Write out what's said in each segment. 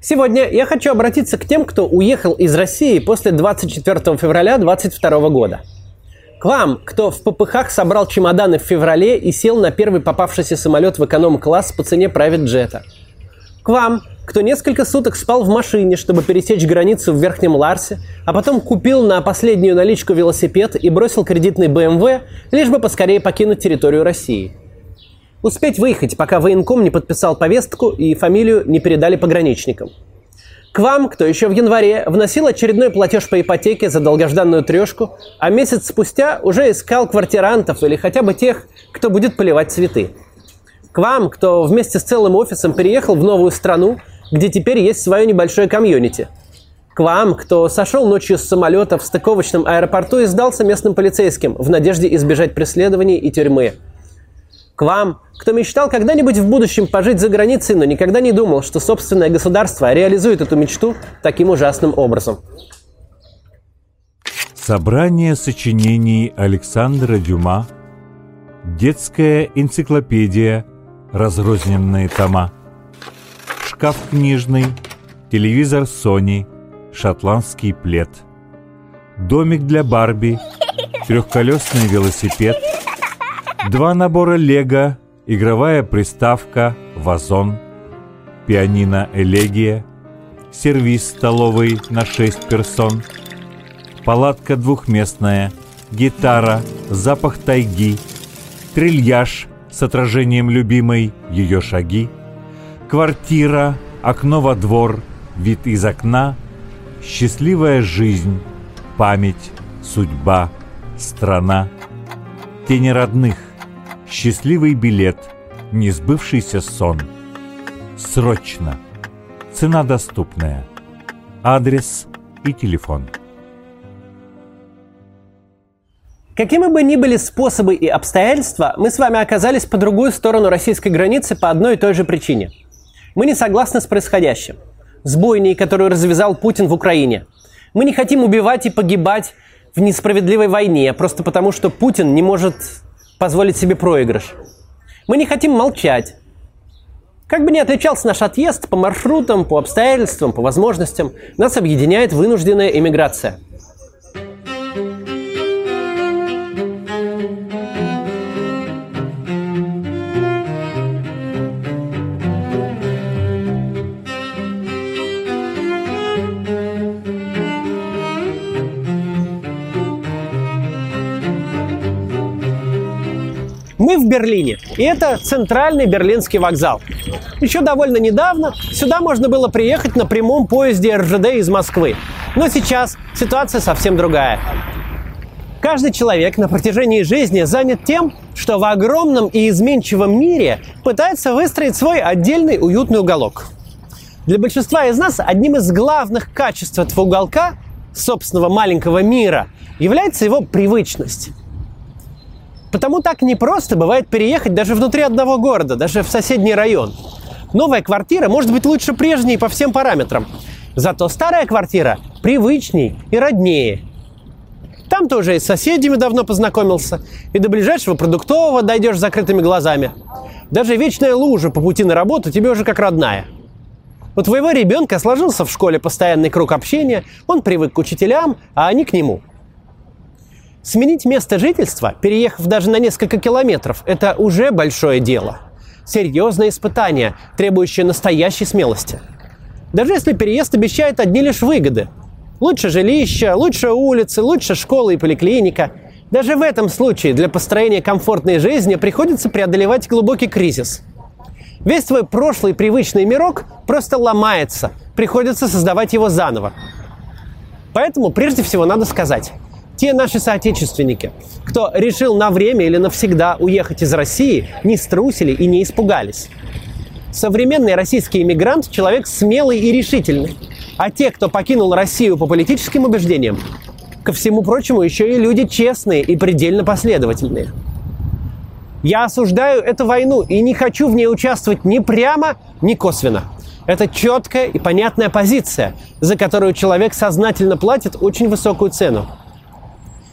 Сегодня я хочу обратиться к тем, кто уехал из России после 24 февраля 2022 года. К вам, кто в попыхах собрал чемоданы в феврале и сел на первый попавшийся самолет в эконом-класс по цене private джета. К вам, кто несколько суток спал в машине, чтобы пересечь границу в Верхнем Ларсе, а потом купил на последнюю наличку велосипед и бросил кредитный БМВ, лишь бы поскорее покинуть территорию России – Успеть выехать, пока военком не подписал повестку и фамилию не передали пограничникам. К вам, кто еще в январе вносил очередной платеж по ипотеке за долгожданную трешку, а месяц спустя уже искал квартирантов или хотя бы тех, кто будет поливать цветы. К вам, кто вместе с целым офисом переехал в новую страну, где теперь есть свое небольшое комьюнити. К вам, кто сошел ночью с самолета в стыковочном аэропорту и сдался местным полицейским в надежде избежать преследований и тюрьмы – к вам, кто мечтал когда-нибудь в будущем пожить за границей, но никогда не думал, что собственное государство реализует эту мечту таким ужасным образом. Собрание сочинений Александра Дюма. Детская энциклопедия. Разрозненные тома. Шкаф книжный. Телевизор Sony. Шотландский плед. Домик для Барби. Трехколесный велосипед Два набора лего, игровая приставка, вазон, пианино «Элегия», сервиз столовый на 6 персон, палатка двухместная, гитара, запах тайги, трильяж с отражением любимой ее шаги, квартира, окно во двор, вид из окна, счастливая жизнь, память, судьба, страна, тени родных, Счастливый билет, несбывшийся сон. Срочно. Цена доступная. Адрес и телефон. Какими бы ни были способы и обстоятельства, мы с вами оказались по другую сторону российской границы по одной и той же причине. Мы не согласны с происходящим. С бойней, которую развязал Путин в Украине. Мы не хотим убивать и погибать в несправедливой войне, просто потому что Путин не может позволить себе проигрыш. Мы не хотим молчать. Как бы ни отличался наш отъезд по маршрутам, по обстоятельствам, по возможностям, нас объединяет вынужденная эмиграция – Мы в Берлине, и это центральный берлинский вокзал. Еще довольно недавно сюда можно было приехать на прямом поезде РЖД из Москвы. Но сейчас ситуация совсем другая. Каждый человек на протяжении жизни занят тем, что в огромном и изменчивом мире пытается выстроить свой отдельный уютный уголок. Для большинства из нас одним из главных качеств этого уголка, собственного маленького мира, является его привычность. Потому так непросто бывает переехать даже внутри одного города, даже в соседний район. Новая квартира может быть лучше прежней по всем параметрам. Зато старая квартира привычней и роднее. Там ты уже и с соседями давно познакомился, и до ближайшего продуктового дойдешь с закрытыми глазами. Даже вечная лужа по пути на работу тебе уже как родная. У твоего ребенка сложился в школе постоянный круг общения, он привык к учителям, а они к нему – Сменить место жительства, переехав даже на несколько километров, это уже большое дело. Серьезное испытание, требующее настоящей смелости. Даже если переезд обещает одни лишь выгоды. Лучше жилище, лучше улицы, лучше школа и поликлиника. Даже в этом случае для построения комфортной жизни приходится преодолевать глубокий кризис. Весь твой прошлый привычный мирок просто ломается, приходится создавать его заново. Поэтому прежде всего надо сказать – те наши соотечественники, кто решил на время или навсегда уехать из России, не струсили и не испугались. Современный российский иммигрант – человек смелый и решительный. А те, кто покинул Россию по политическим убеждениям, ко всему прочему, еще и люди честные и предельно последовательные. Я осуждаю эту войну и не хочу в ней участвовать ни прямо, ни косвенно. Это четкая и понятная позиция, за которую человек сознательно платит очень высокую цену.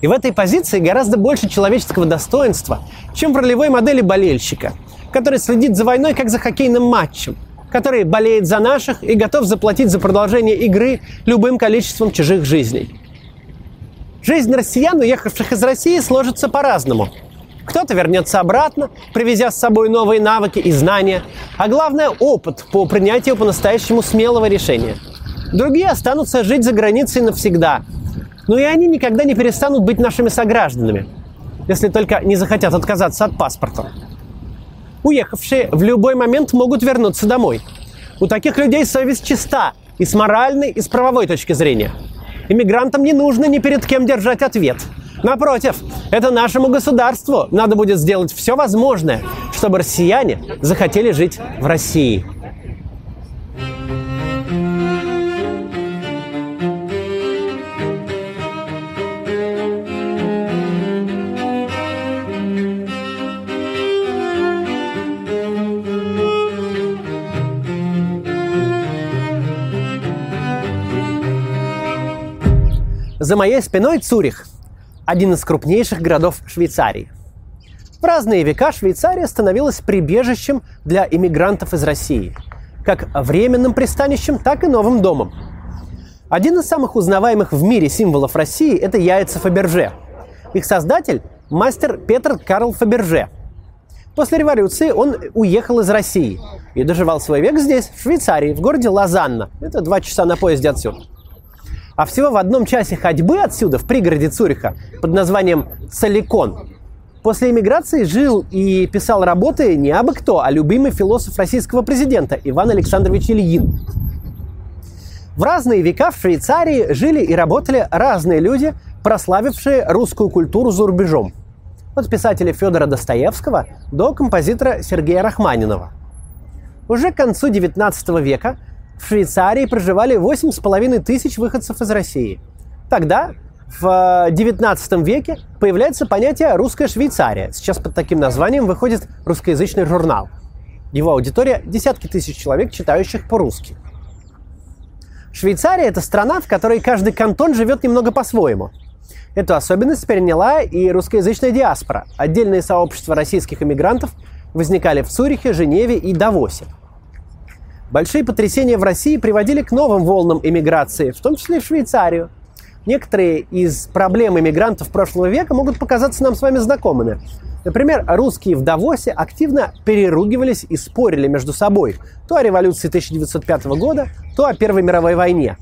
И в этой позиции гораздо больше человеческого достоинства, чем в ролевой модели болельщика, который следит за войной как за хоккейным матчем, который болеет за наших и готов заплатить за продолжение игры любым количеством чужих жизней. Жизнь россиян, уехавших из России, сложится по-разному. Кто-то вернется обратно, привезя с собой новые навыки и знания, а главное – опыт по принятию по-настоящему смелого решения. Другие останутся жить за границей навсегда, но и они никогда не перестанут быть нашими согражданами, если только не захотят отказаться от паспорта. Уехавшие в любой момент могут вернуться домой. У таких людей совесть чиста и с моральной, и с правовой точки зрения. Иммигрантам не нужно ни перед кем держать ответ. Напротив, это нашему государству надо будет сделать все возможное, чтобы россияне захотели жить в России. За моей спиной Цюрих, один из крупнейших городов Швейцарии. В разные века Швейцария становилась прибежищем для иммигрантов из России, как временным пристанищем, так и новым домом. Один из самых узнаваемых в мире символов России – это яйца Фаберже. Их создатель – мастер Петр Карл Фаберже. После революции он уехал из России и доживал свой век здесь, в Швейцарии, в городе Лозанна. Это два часа на поезде отсюда. А всего в одном часе ходьбы отсюда, в пригороде Цюриха, под названием Соликон, после эмиграции жил и писал работы не абы кто, а любимый философ российского президента Иван Александрович Ильин. В разные века в Швейцарии жили и работали разные люди, прославившие русскую культуру за рубежом. От писателя Федора Достоевского до композитора Сергея Рахманинова. Уже к концу XIX века в Швейцарии проживали 8,5 тысяч выходцев из России. Тогда, в XIX веке, появляется понятие «русская Швейцария». Сейчас под таким названием выходит русскоязычный журнал. Его аудитория – десятки тысяч человек, читающих по-русски. Швейцария – это страна, в которой каждый кантон живет немного по-своему. Эту особенность переняла и русскоязычная диаспора. Отдельные сообщества российских иммигрантов возникали в Цюрихе, Женеве и Давосе – Большие потрясения в России приводили к новым волнам эмиграции, в том числе и в Швейцарию. Некоторые из проблем иммигрантов прошлого века могут показаться нам с вами знакомыми. Например, русские в Давосе активно переругивались и спорили между собой то о революции 1905 года, то о Первой мировой войне.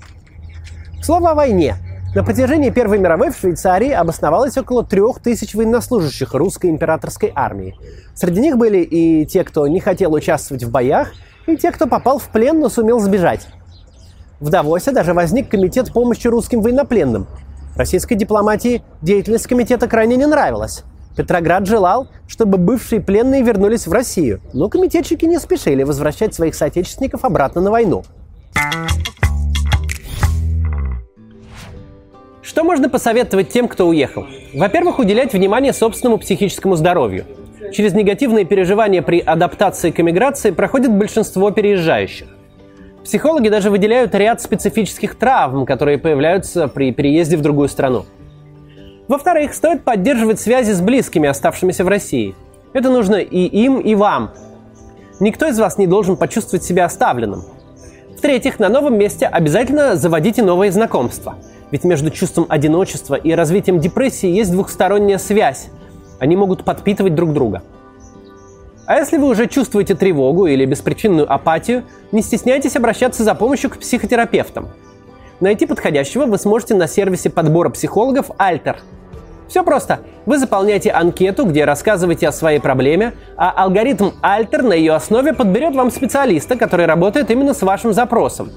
К слову о войне. На протяжении Первой мировой в Швейцарии обосновалось около трех тысяч военнослужащих русской императорской армии. Среди них были и те, кто не хотел участвовать в боях, и те, кто попал в плен, но сумел сбежать. В Давосе даже возник комитет помощи русским военнопленным. Российской дипломатии деятельность комитета крайне не нравилась. Петроград желал, чтобы бывшие пленные вернулись в Россию, но комитетчики не спешили возвращать своих соотечественников обратно на войну. Что можно посоветовать тем, кто уехал? Во-первых, уделять внимание собственному психическому здоровью – Через негативные переживания при адаптации к эмиграции проходит большинство переезжающих. Психологи даже выделяют ряд специфических травм, которые появляются при переезде в другую страну. Во-вторых, стоит поддерживать связи с близкими, оставшимися в России. Это нужно и им, и вам. Никто из вас не должен почувствовать себя оставленным. В-третьих, на новом месте обязательно заводите новые знакомства. Ведь между чувством одиночества и развитием депрессии есть двухсторонняя связь, они могут подпитывать друг друга. А если вы уже чувствуете тревогу или беспричинную апатию, не стесняйтесь обращаться за помощью к психотерапевтам. Найти подходящего вы сможете на сервисе подбора психологов Alter. Все просто. Вы заполняете анкету, где рассказываете о своей проблеме, а алгоритм Alter на ее основе подберет вам специалиста, который работает именно с вашим запросом.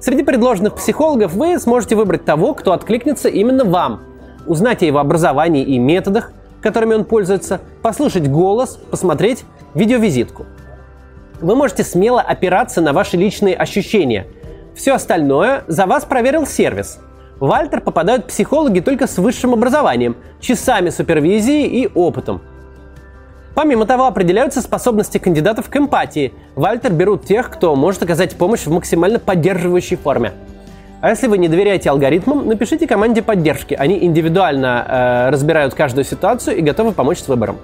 Среди предложенных психологов вы сможете выбрать того, кто откликнется именно вам, узнать о его образовании и методах – которыми он пользуется, послушать голос, посмотреть видеовизитку. Вы можете смело опираться на ваши личные ощущения. Все остальное за вас проверил сервис. В Альтер попадают психологи только с высшим образованием, часами супервизии и опытом. Помимо того, определяются способности кандидатов к эмпатии. В Альтер берут тех, кто может оказать помощь в максимально поддерживающей форме. А если вы не доверяете алгоритмам, напишите команде поддержки. Они индивидуально э, разбирают каждую ситуацию и готовы помочь с выбором.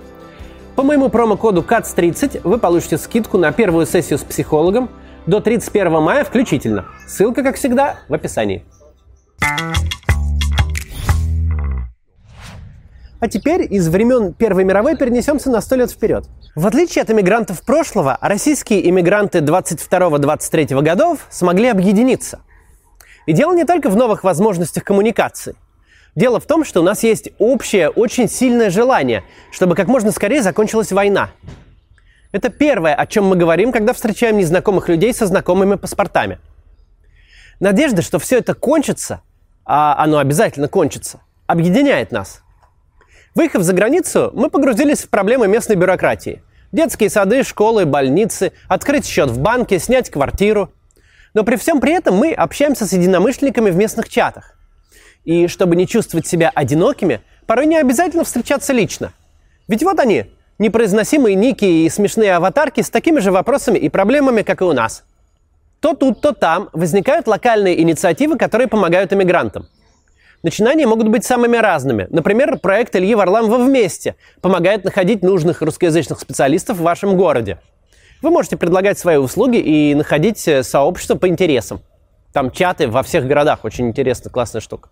По моему промокоду CATS30 вы получите скидку на первую сессию с психологом до 31 мая включительно. Ссылка, как всегда, в описании. А теперь из времен Первой мировой перенесемся на сто лет вперед. В отличие от иммигрантов прошлого, российские иммигранты 22-23 годов смогли объединиться. И дело не только в новых возможностях коммуникации. Дело в том, что у нас есть общее, очень сильное желание, чтобы как можно скорее закончилась война. Это первое, о чем мы говорим, когда встречаем незнакомых людей со знакомыми паспортами. Надежда, что все это кончится, а оно обязательно кончится, объединяет нас – Выехав за границу, мы погрузились в проблемы местной бюрократии. Детские сады, школы, больницы, открыть счет в банке, снять квартиру. Но при всем при этом мы общаемся с единомышленниками в местных чатах. И чтобы не чувствовать себя одинокими, порой не обязательно встречаться лично. Ведь вот они, непроизносимые ники и смешные аватарки с такими же вопросами и проблемами, как и у нас. То тут, то там возникают локальные инициативы, которые помогают иммигрантам – Начинания могут быть самыми разными. Например, проект Ильи Варламова «Вместе» помогает находить нужных русскоязычных специалистов в вашем городе. Вы можете предлагать свои услуги и находить э, сообщество по интересам. Там чаты во всех городах. Очень интересная, классная штука.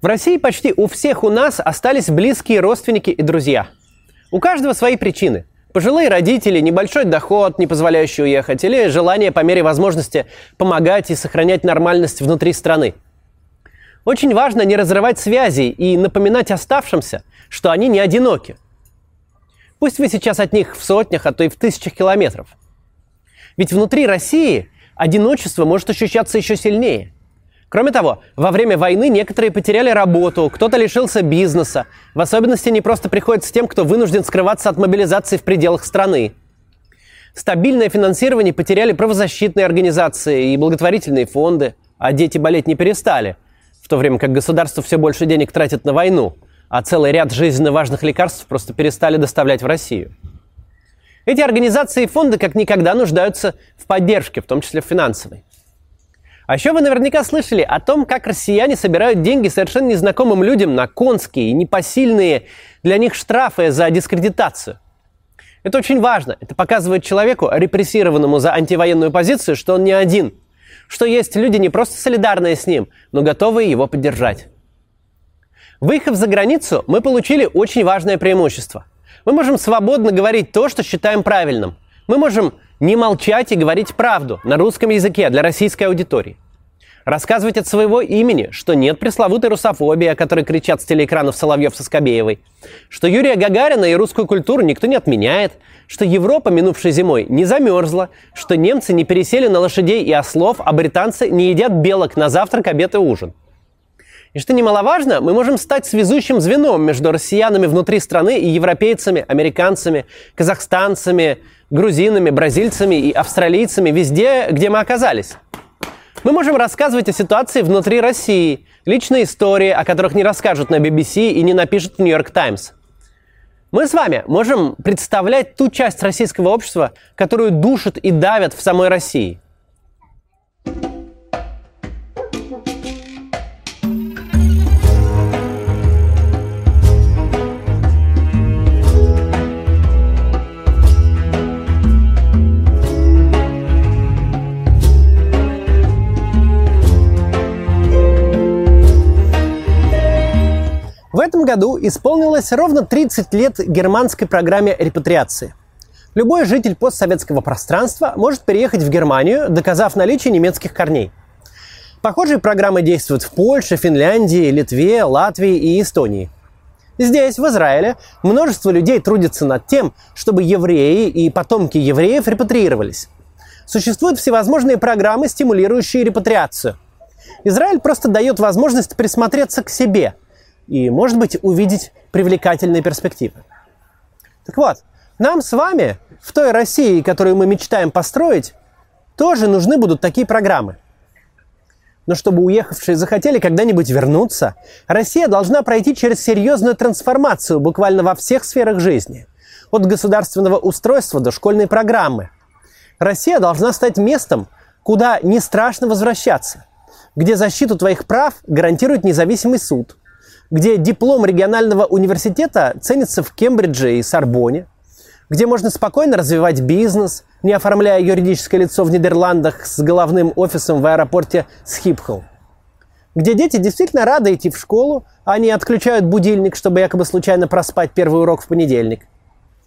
В России почти у всех у нас остались близкие родственники и друзья. У каждого свои причины. Пожилые родители, небольшой доход, не позволяющий уехать, или желание по мере возможности помогать и сохранять нормальность внутри страны. Очень важно не разрывать связи и напоминать оставшимся, что они не одиноки. Пусть вы сейчас от них в сотнях, а то и в тысячах километров. Ведь внутри России одиночество может ощущаться еще сильнее – Кроме того, во время войны некоторые потеряли работу, кто-то лишился бизнеса. В особенности не просто приходится тем, кто вынужден скрываться от мобилизации в пределах страны. Стабильное финансирование потеряли правозащитные организации и благотворительные фонды, а дети болеть не перестали, в то время как государство все больше денег тратит на войну, а целый ряд жизненно важных лекарств просто перестали доставлять в Россию. Эти организации и фонды как никогда нуждаются в поддержке, в том числе в финансовой. А еще вы наверняка слышали о том, как россияне собирают деньги совершенно незнакомым людям на конские и непосильные для них штрафы за дискредитацию. Это очень важно. Это показывает человеку, репрессированному за антивоенную позицию, что он не один. Что есть люди не просто солидарные с ним, но готовые его поддержать. Выехав за границу, мы получили очень важное преимущество. Мы можем свободно говорить то, что считаем правильным. Мы можем не молчать и говорить правду на русском языке для российской аудитории. Рассказывать от своего имени, что нет пресловутой русофобии, о которой кричат с телеэкранов Соловьев со Скобеевой, что Юрия Гагарина и русскую культуру никто не отменяет, что Европа, минувшей зимой, не замерзла, что немцы не пересели на лошадей и ослов, а британцы не едят белок на завтрак, обед и ужин. И что немаловажно, мы можем стать связующим звеном между россиянами внутри страны и европейцами, американцами, казахстанцами, грузинами, бразильцами и австралийцами везде, где мы оказались. Мы можем рассказывать о ситуации внутри России, личные истории, о которых не расскажут на BBC и не напишут в Нью-Йорк Таймс. Мы с вами можем представлять ту часть российского общества, которую душат и давят в самой России. Этом году исполнилось ровно 30 лет германской программе репатриации. Любой житель постсоветского пространства может переехать в Германию, доказав наличие немецких корней. Похожие программы действуют в Польше, Финляндии, Литве, Латвии и Эстонии. Здесь, в Израиле, множество людей трудится над тем, чтобы евреи и потомки евреев репатриировались. Существуют всевозможные программы, стимулирующие репатриацию. Израиль просто дает возможность присмотреться к себе – и, может быть, увидеть привлекательные перспективы. Так вот, нам с вами в той России, которую мы мечтаем построить, тоже нужны будут такие программы. Но чтобы уехавшие захотели когда-нибудь вернуться, Россия должна пройти через серьезную трансформацию буквально во всех сферах жизни. От государственного устройства до школьной программы. Россия должна стать местом, куда не страшно возвращаться, где защиту твоих прав гарантирует независимый суд, где диплом регионального университета ценится в Кембридже и Сорбоне, где можно спокойно развивать бизнес, не оформляя юридическое лицо в Нидерландах с головным офисом в аэропорте Схипхол, где дети действительно рады идти в школу, а не отключают будильник, чтобы якобы случайно проспать первый урок в понедельник.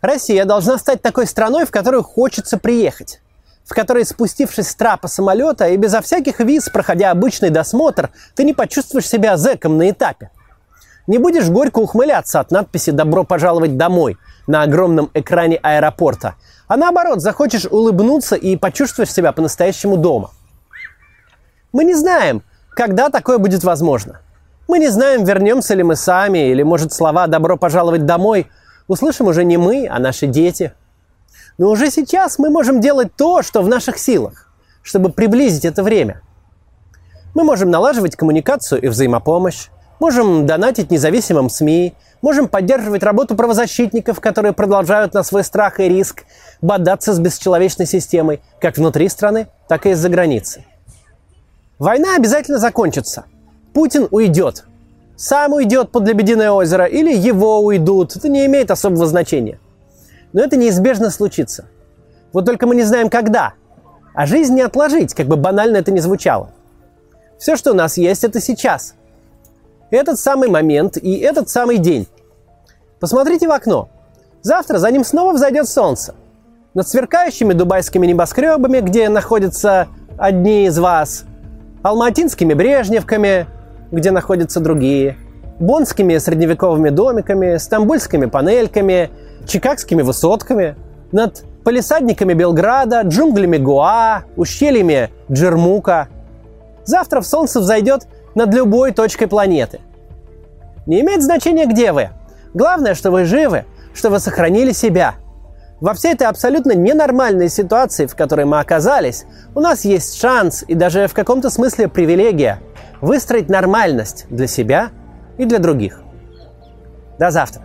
Россия должна стать такой страной, в которую хочется приехать в которой, спустившись с трапа самолета и безо всяких виз, проходя обычный досмотр, ты не почувствуешь себя зэком на этапе. Не будешь горько ухмыляться от надписи «Добро пожаловать домой» на огромном экране аэропорта, а наоборот, захочешь улыбнуться и почувствуешь себя по-настоящему дома. Мы не знаем, когда такое будет возможно. Мы не знаем, вернемся ли мы сами, или, может, слова «добро пожаловать домой» услышим уже не мы, а наши дети – но уже сейчас мы можем делать то, что в наших силах, чтобы приблизить это время. Мы можем налаживать коммуникацию и взаимопомощь, можем донатить независимым СМИ, можем поддерживать работу правозащитников, которые продолжают на свой страх и риск бодаться с бесчеловечной системой, как внутри страны, так и из-за границы. Война обязательно закончится. Путин уйдет. Сам уйдет под Лебединое озеро или его уйдут. Это не имеет особого значения. Но это неизбежно случится. Вот только мы не знаем, когда. А жизнь не отложить, как бы банально это ни звучало. Все, что у нас есть, это сейчас. Этот самый момент и этот самый день. Посмотрите в окно. Завтра за ним снова взойдет солнце. Над сверкающими дубайскими небоскребами, где находятся одни из вас, алматинскими брежневками, где находятся другие, бонскими средневековыми домиками, стамбульскими панельками – чикагскими высотками, над полисадниками Белграда, джунглями Гуа, ущельями Джермука. Завтра в солнце взойдет над любой точкой планеты. Не имеет значения, где вы. Главное, что вы живы, что вы сохранили себя. Во всей этой абсолютно ненормальной ситуации, в которой мы оказались, у нас есть шанс и даже в каком-то смысле привилегия выстроить нормальность для себя и для других. До завтра.